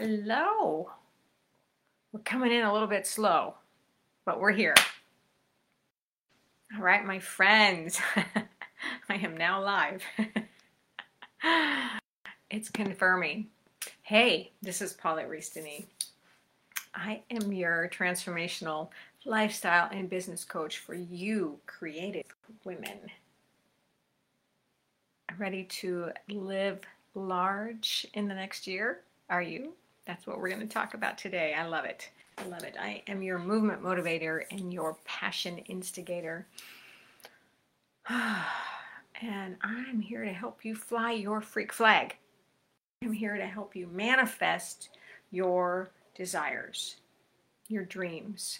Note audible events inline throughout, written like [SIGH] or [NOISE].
Hello. We're coming in a little bit slow, but we're here. All right, my friends. [LAUGHS] I am now live. [LAUGHS] it's confirming. Hey, this is Paulette Ristini. I am your transformational lifestyle and business coach for you creative women. Ready to live large in the next year? Are you? That's what we're going to talk about today. I love it. I love it. I am your movement motivator and your passion instigator. [SIGHS] and I'm here to help you fly your freak flag. I'm here to help you manifest your desires, your dreams,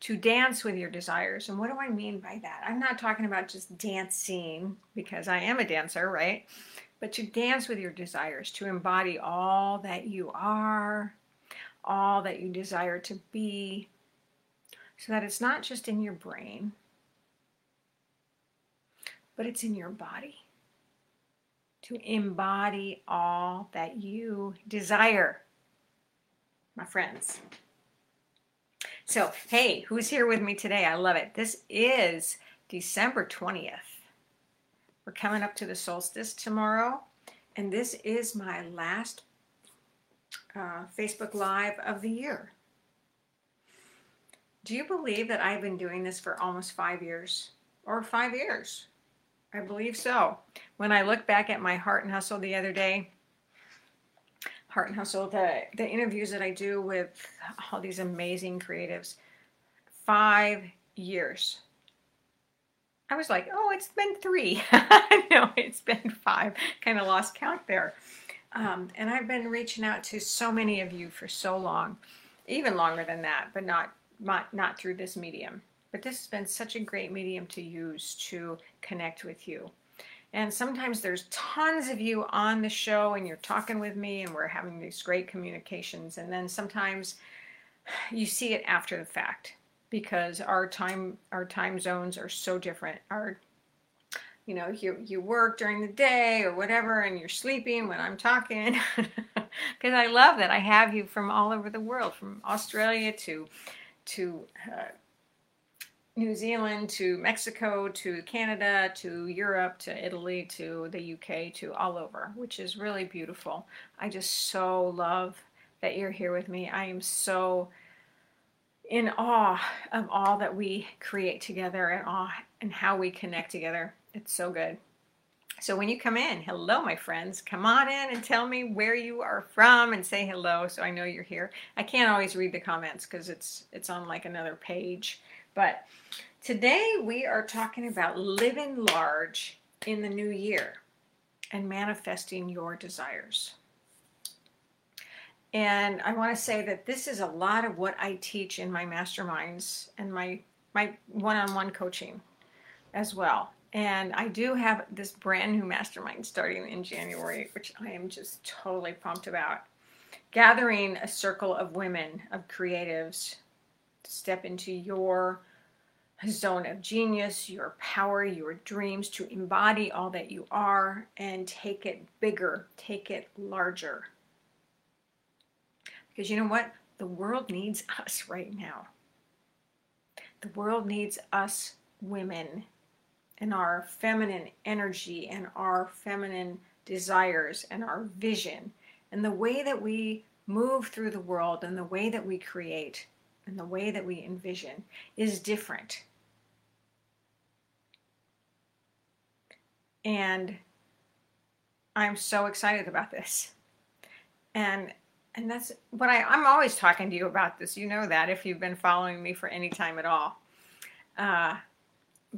to dance with your desires. And what do I mean by that? I'm not talking about just dancing because I am a dancer, right? But to dance with your desires, to embody all that you are, all that you desire to be, so that it's not just in your brain, but it's in your body. To embody all that you desire, my friends. So, hey, who's here with me today? I love it. This is December 20th. We're coming up to the solstice tomorrow, and this is my last uh, Facebook Live of the year. Do you believe that I've been doing this for almost five years? Or five years? I believe so. When I look back at my Heart and Hustle the other day, Heart and Hustle, the, the interviews that I do with all these amazing creatives, five years. I was like, oh, it's been three. [LAUGHS] no, it's been five. Kind of lost count there. Um, and I've been reaching out to so many of you for so long, even longer than that, but not not, not through this medium. But this has been such a great medium to use to connect with you. And sometimes there's tons of you on the show and you're talking with me and we're having these great communications. And then sometimes [SIGHS] you see it after the fact because our time our time zones are so different. Our you know, you you work during the day or whatever and you're sleeping when I'm talking. [LAUGHS] Because I love that I have you from all over the world, from Australia to to uh, New Zealand to Mexico to Canada to Europe to Italy to the UK to all over, which is really beautiful. I just so love that you're here with me. I am so in awe of all that we create together and awe and how we connect together. It's so good. So when you come in, hello, my friends. Come on in and tell me where you are from and say hello, so I know you're here. I can't always read the comments because it's it's on like another page. But today we are talking about living large in the new year and manifesting your desires. And I want to say that this is a lot of what I teach in my masterminds and my my one-on-one coaching as well. And I do have this brand new mastermind starting in January, which I am just totally pumped about. Gathering a circle of women, of creatives, to step into your zone of genius, your power, your dreams, to embody all that you are and take it bigger, take it larger. Because you know what? The world needs [LAUGHS] us right now. The world needs us women and our feminine energy and our feminine desires and our vision and the way that we move through the world and the way that we create and the way that we envision is different. And I'm so excited about this. And and that's what I, I'm always talking to you about this. You know that if you've been following me for any time at all. Uh,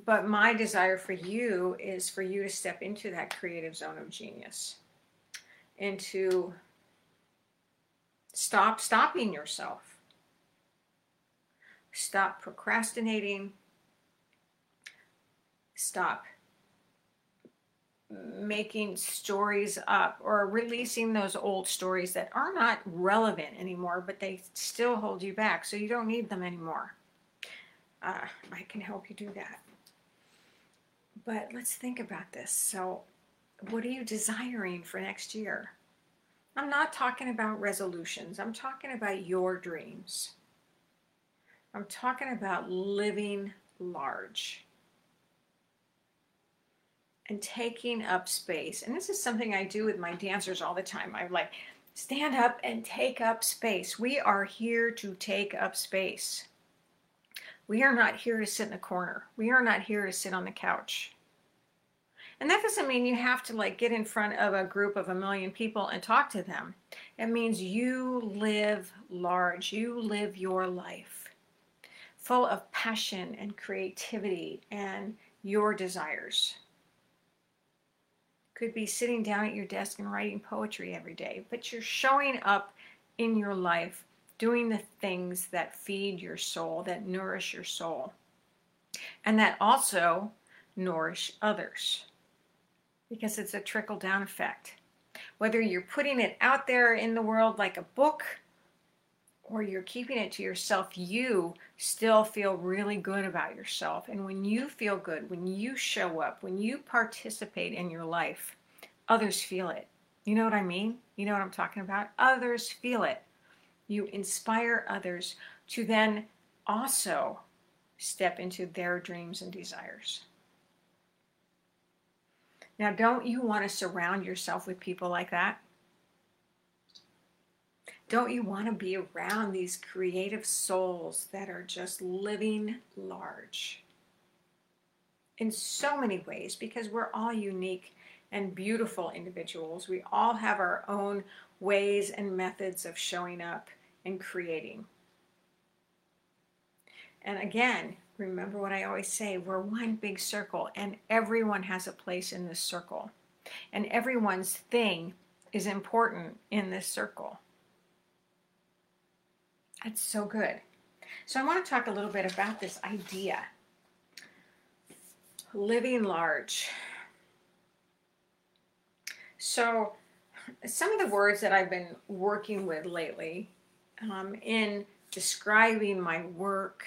but my desire for you is for you to step into that creative zone of genius and to stop stopping yourself. Stop procrastinating. Stop making stories up or releasing those old stories that are not relevant anymore, but they still hold you back. So you don't need them anymore. Uh, I can help you do that. But let's think about this. So, what are you desiring for next year? I'm not talking about resolutions. I'm talking about your dreams. I'm talking about living large and taking up space. And this is something I do with my dancers all the time. I'm like, stand up and take up space. We are here to take up space. We are not here to sit in a corner. We are not here to sit on the couch. And that doesn't mean you have to like get in front of a group of a million people and talk to them. It means you live large. You live your life full of passion and creativity and your desires. Could be sitting down at your desk and writing poetry every day, but you're showing up in your life doing the things that feed your soul, that nourish your soul, and that also nourish others because it's a trickle down effect. Whether you're putting it out there in the world like a book or you're keeping it to yourself, you still feel really good about yourself. And when you feel good, when you show up, when you participate in your life, others feel it. You know what I mean? You know what I'm talking about? Others feel it. You inspire others to then also step into their dreams and desires. Now, don't you want to surround yourself with people like that? Don't you want to be around these creative souls that are just living large? In so many ways, because we're all unique and beautiful individuals. We all have our own ways and methods of showing up and creating. And again, remember what I always say we're one big circle, and everyone has a place in this circle. And everyone's thing is important in this circle. That's so good. So, I want to talk a little bit about this idea living large. So, some of the words that I've been working with lately um, in describing my work,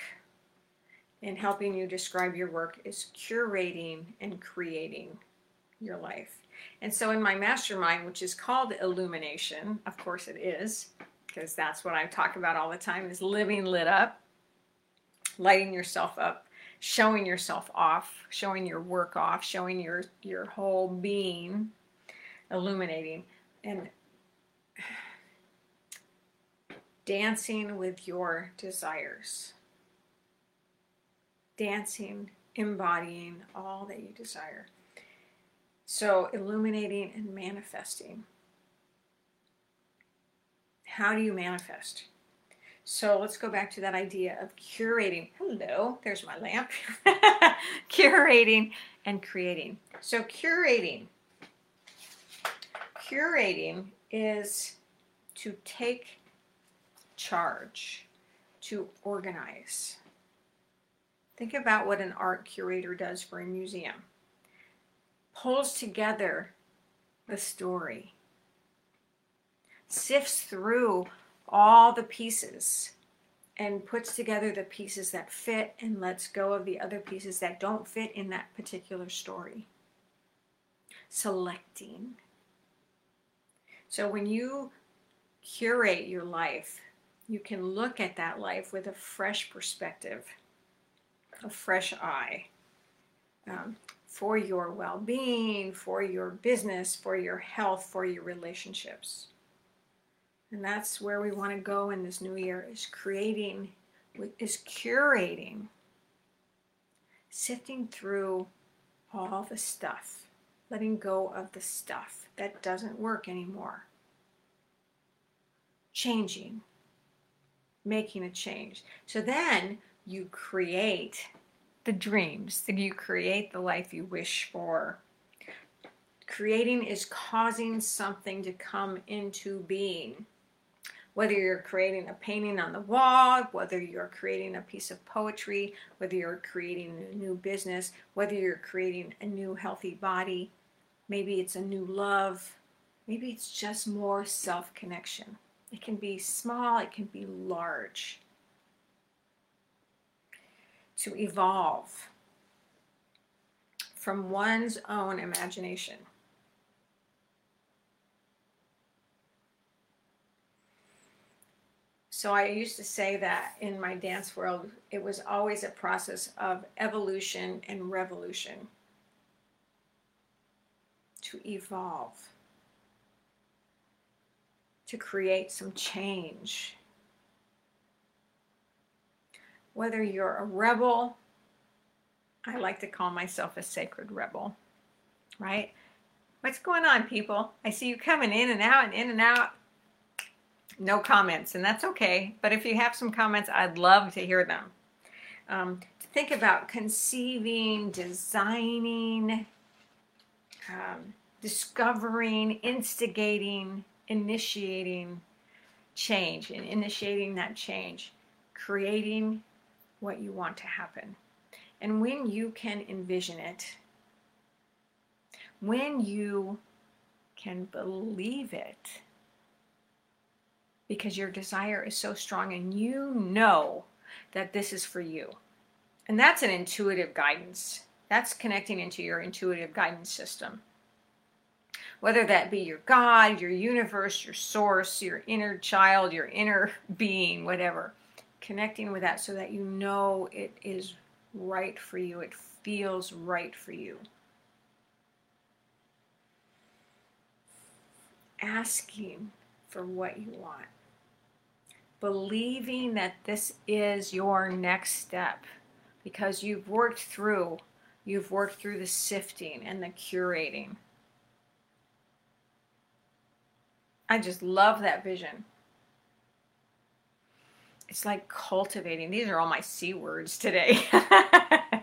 in helping you describe your work is curating and creating your life. And so in my mastermind, which is called Illumination, of course it is, because that's what I talk about all the time, is living lit up, lighting yourself up, showing yourself off, showing your work off, showing your your whole being, illuminating and [SIGHS] dancing with your desires dancing, embodying all that you desire. So, illuminating and manifesting. How do you manifest? So, let's go back to that idea of curating. Hello, there's my lamp. [LAUGHS] curating and creating. So, curating. Curating is to take charge, to organize Think about what an art curator does for a museum. Pulls together the story, sifts through all the pieces, and puts together the pieces that fit and lets go of the other pieces that don't fit in that particular story. Selecting. So when you curate your life, you can look at that life with a fresh perspective a fresh eye um, for your well being, for your business, for your health, for your relationships. And that's where we want to go in this new year is creating, is curating, sifting through all the stuff, letting go of the stuff that doesn't work anymore, changing, making a change. So then you create the dreams, you create the life you wish for. Creating is causing something to come into being. Whether you're creating a painting on the wall, whether you're creating a piece of poetry, whether you're creating a new business, whether you're creating a new healthy body, maybe it's a new love, maybe it's just more self connection. It can be small, it can be large to evolve from one's own imagination. So I used to say that in my dance world, it was always a process of evolution and revolution to evolve, to create some change. Whether you're a rebel, I like to call myself a sacred rebel, right? What's going on, people? I see you coming in and out and in and out. No comments, and that's okay. But if you have some comments, I'd love to hear them. Um, to think about conceiving, designing, um, discovering, instigating, initiating change, and initiating that change, creating what you want to happen. And when you can envision it, when you can believe it, because your desire is so strong and you know that this is for you. And that's an intuitive guidance. That's connecting into your intuitive guidance system. Whether that be your God, your universe, your source, your inner child, your inner [LAUGHS] being, whatever. Connecting with that so that you know it is right for you, it feels right for you. Asking for what you want. Believing that this is your next step because you've worked through you've worked through the sifting and the curating. I just love that vision. It's like cultivating. These are all my c words today. [LAUGHS]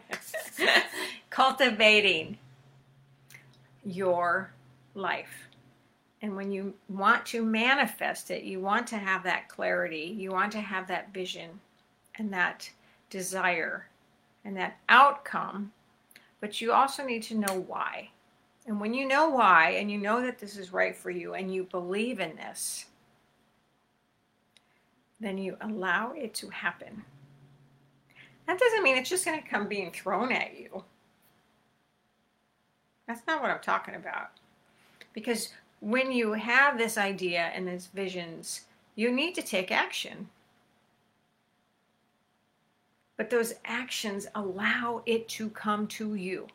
Cultivating your life and when you want to manifest it, you want to have that clarity, you want to have that vision and that desire and that outcome, but you also need to know why. And when you know why and you know that this is right for you and you believe in this, then you allow it to happen. That doesn't mean it's just going to come being thrown at you. That's not what I'm talking about. Because when you have this idea and these visions, you need to take action. But those actions allow it to come to you.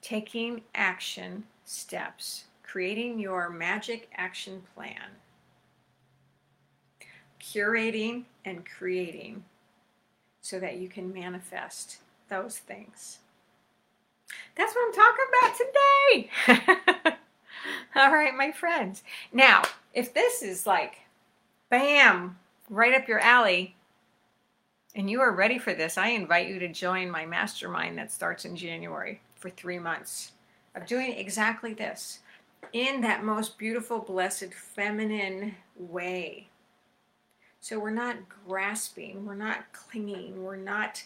Taking action steps, creating your magic action plan, curating and creating so that you can manifest those things. That's what I'm talking about today. [LAUGHS] All right, my friends. Now, if this is like, bam, right up your alley, and you are ready for this, I invite you to join my mastermind that starts in January for three months of doing exactly this in that most beautiful, blessed, feminine way. So we're not grasping, we're not clinging, we're not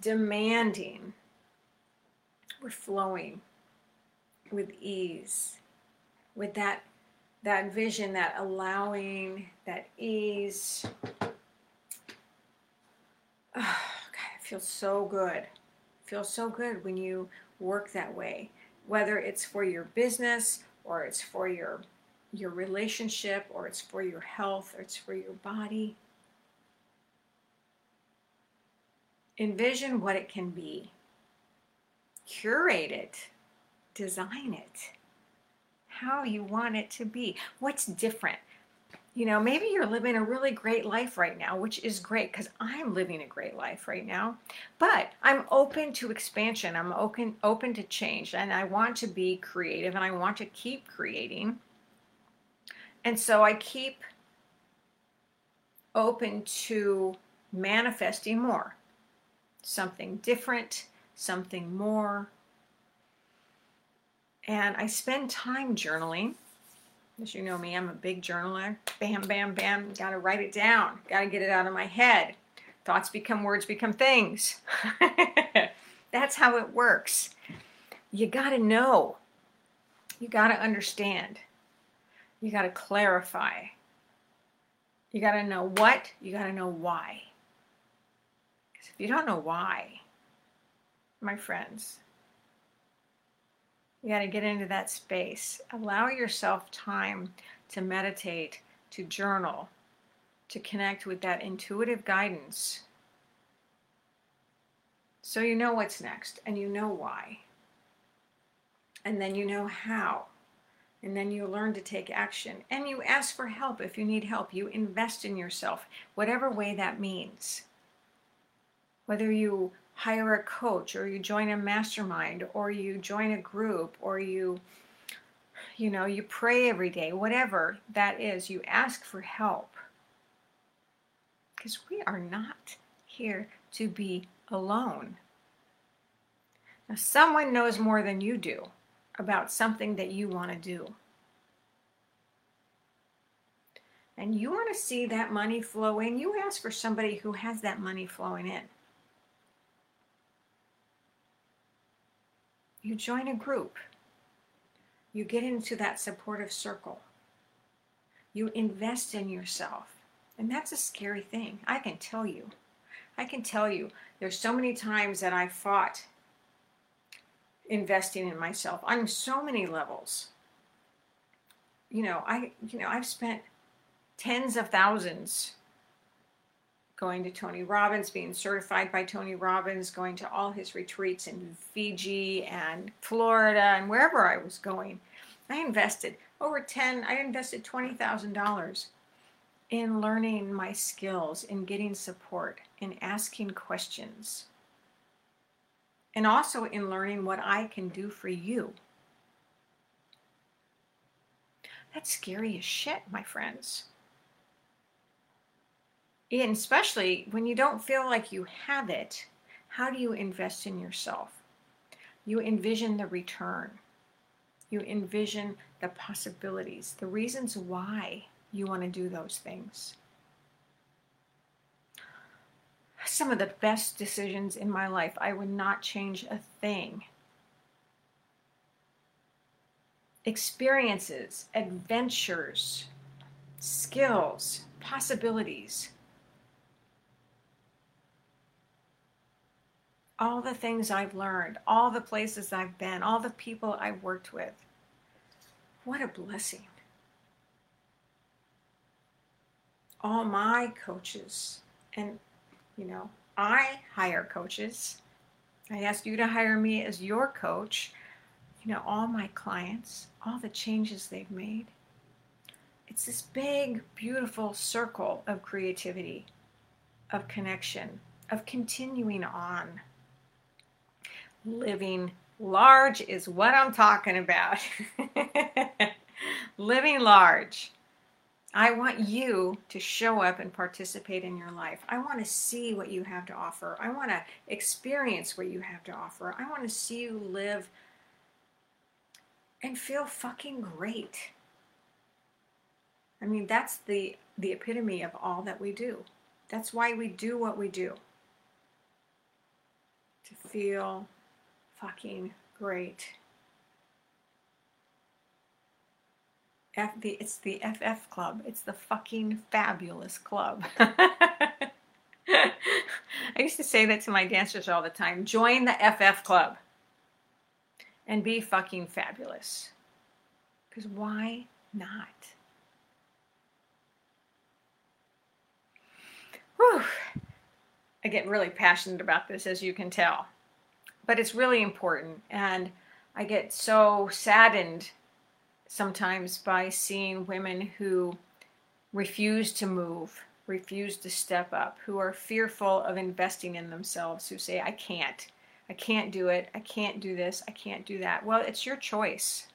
demanding we're flowing with ease, with that that vision, that allowing, that ease. Oh, [SIGHS] God, it feels so good. It feels so good when you work that way, whether it's for your business or it's for your your relationship or it's for your health or it's for your body. Envision what it can be curate it, design it, how you want it to be, what's different. You know, maybe you're living a really great life right now, which is great because I'm living a great life right now. But I'm open to expansion. I'm open open to change and I want to be creative and I want to keep creating. And so I keep open to manifesting more. Something different, something more. And I spend time journaling. As you know me, I'm a big journaler. Bam, bam, bam. Got to write it down. Got to get it out of my head. Thoughts become words, become things. [LAUGHS] That's how it works. You got to know. You got to understand. You got to clarify. You got to know what, you got to know why. Because if you don't know why, my friends. You got to get into that space. Allow yourself time to meditate, to journal, to connect with that intuitive guidance. So you know what's next and you know why. And then you know how. And then you learn to take action. And you ask for help if you need help. You invest in yourself, whatever way that means. Whether you hire a coach or you join a mastermind or you join a group or you you know you pray every day whatever that is you ask for help. Because we are not here to be alone. Now someone knows more than you do about something that you want to do. And you want to see that money flow in you ask for somebody who has that money flowing in You join a group. You get into that supportive circle. You invest in yourself. And that's a scary thing. I can tell you. I can tell you, there's so many times that I fought investing in myself on so many levels. You know, I you know, I've spent tens of thousands going to Tony Robbins, being certified by Tony Robbins, going to all his retreats in Fiji and Florida and wherever I was going. I invested over 10, I invested $20,000 in learning my skills, in getting support, in asking questions, and also in learning what I can do for you. That's scary as shit, my friends and especially when you don't feel like you have it, how do you invest in yourself? You envision the return. You envision the possibilities, the reasons why you want to do those things. Some of the best decisions in my life, I would not change a thing. Experiences, adventures, skills, possibilities all the things I've learned, all the places I've been, all the people I've worked with. What a blessing. All my coaches, and you know, I hire coaches. I ask you to hire me as your coach. You know, all my clients, all the changes they've made. It's this big, beautiful circle of creativity, of connection, of continuing on living large is what I'm talking about. [LAUGHS] living large. I want you to show up and participate in your life. I want to see what you have to offer. I want to experience what you have to offer. I want to see you live and feel fucking great. I mean, that's the the epitome of all that we do. That's why we do what we do. To feel fucking great. F the it's the FF club. It's the fucking fabulous club. [LAUGHS] I used to say that to my dancers all the time. Join the FF club and be fucking fabulous. Cuz why not? Whew. I get really passionate about this as you can tell but it's really important. And I get so saddened sometimes by seeing women who refuse to move, refuse to step up, who are fearful of investing in themselves, who say, I can't. I can't do it. I can't do this. I can't do that. Well, it's your choice.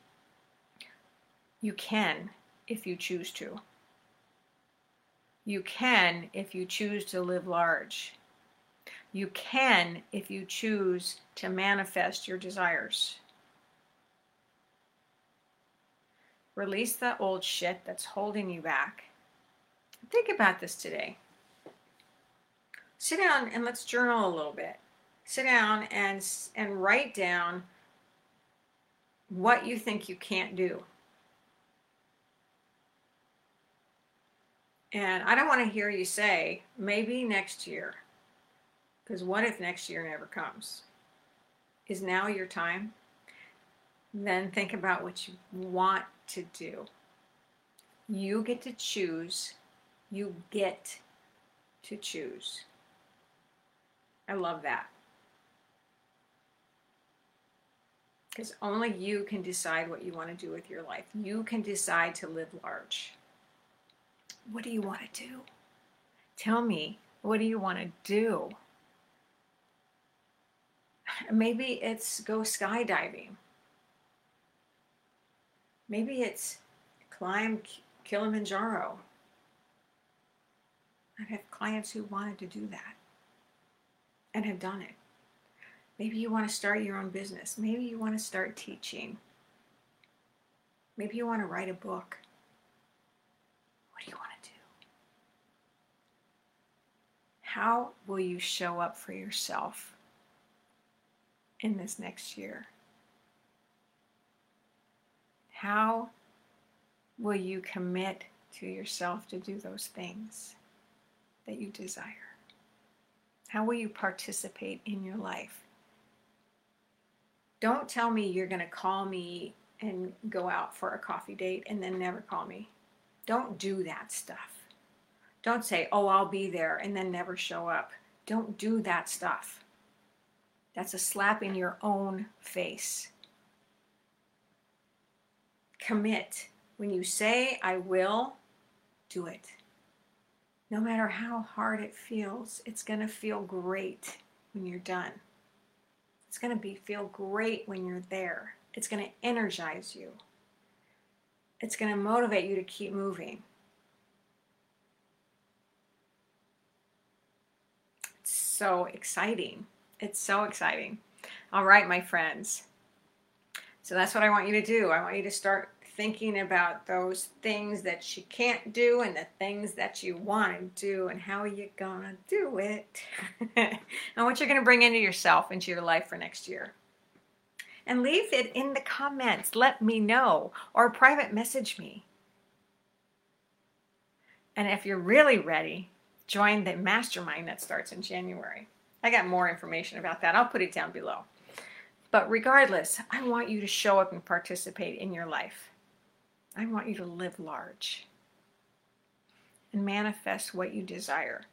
You can if you choose to. You can if you choose to live large. You can if you choose to manifest your desires. Release the old shit that's holding you back. Think about this today. Sit down and let's journal a little bit. Sit down and and write down what you think you can't do. And I don't want to hear you say maybe next year. Because what if next year never comes? Is now your time? Then think about what you want to do. You get to choose. You get to choose. I love that. Because only you can decide what you want to do with your life. You can decide to live large. What do you want to do? Tell me, what do you want to do? Maybe it's go skydiving. Maybe it's climb Kilimanjaro. I've had clients who wanted to do that and have done it. Maybe you want to start your own business. Maybe you want to start teaching. Maybe you want to write a book. What do you want to do? How will you show up for yourself in this next year? How will you commit to yourself to do those things that you desire? How will you participate in your life? Don't tell me you're going to call me and go out for a coffee date and then never call me. Don't do that stuff. Don't say, oh, I'll be there and then never show up. Don't do that stuff. That's a slap in your own face. Commit. When you say, I will, do it. No matter how hard it feels, it's going to feel great when you're done. It's going to be feel great when you're there. It's going to energize you. It's going to motivate you to keep moving. It's so exciting. It's so exciting. All right, my friends. So that's what I want you to do. I want you to start thinking about those things that you can't do and the things that you want to do and how you're going to do it [LAUGHS] and what you're going to bring into yourself, into your life for next year. And leave it in the comments. Let me know or private message me. And if you're really ready, join the mastermind that starts in January. I got more information about that. I'll put it down below. But regardless, I want you to show up and participate in your life. I want you to live large and manifest what you desire.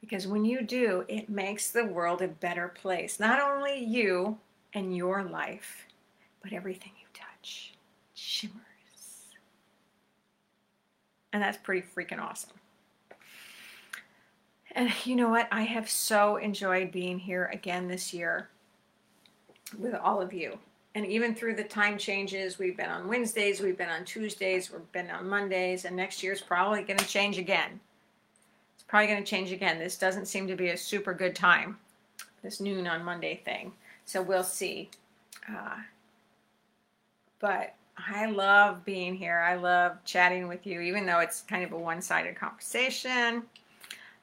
Because when you do, it makes the world a better place. Not only you and your life, but everything you touch shimmers. And that's pretty freaking awesome. And you know what? I have so enjoyed being here again this year with all of you and even through the time changes, we've been on Wednesdays, we've been on Tuesdays, we've been on Mondays, and next year's probably going to change again. It's probably going to change again. This doesn't seem to be a super good time, this noon on Monday thing. So we'll see. Uh, but I love being here. I love chatting with you, even though it's kind of a one-sided conversation.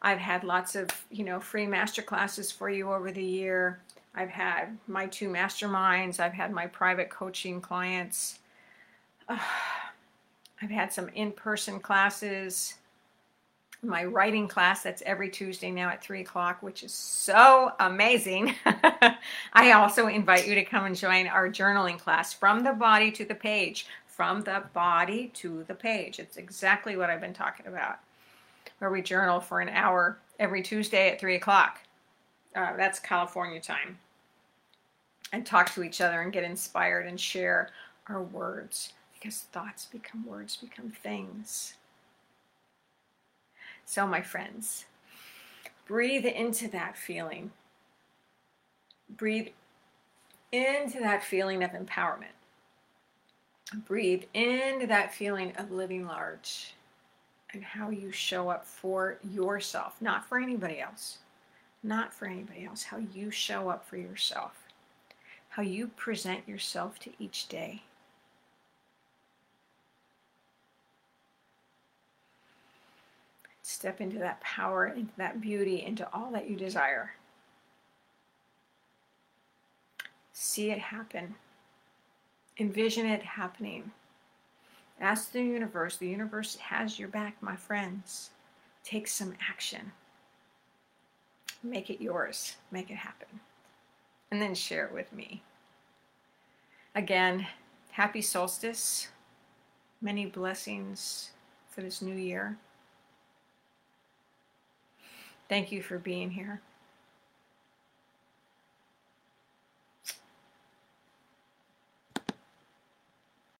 I've had lots of, you know, free master classes for you over the year. I've had my two masterminds, I've had my private coaching clients, [SIGHS] I've had some in person classes. My writing class that's every Tuesday now at 3 o'clock, which is so amazing. [LAUGHS] I also invite you to come and join our journaling class from the body to the page. From the body to the page. It's exactly what I've been talking about, where we journal for an hour every Tuesday at 3 o'clock. Uh, that's California time and talk to each other and get inspired and share our words because thoughts become words, become things. So, my friends, breathe into that feeling. Breathe into that feeling of empowerment. Breathe into that feeling of living large and how you show up for yourself, not for anybody else. Not for anybody else, how you show up for yourself how you present yourself to each day. Step into that power, into that beauty, into all that you desire. See it happen. Envision it happening. Ask the universe. The universe has your back, my friends. Take some action. Make it yours. Make it happen and then share it with me. Again, Happy solstice. Many blessings for this new year. Thank you for being here.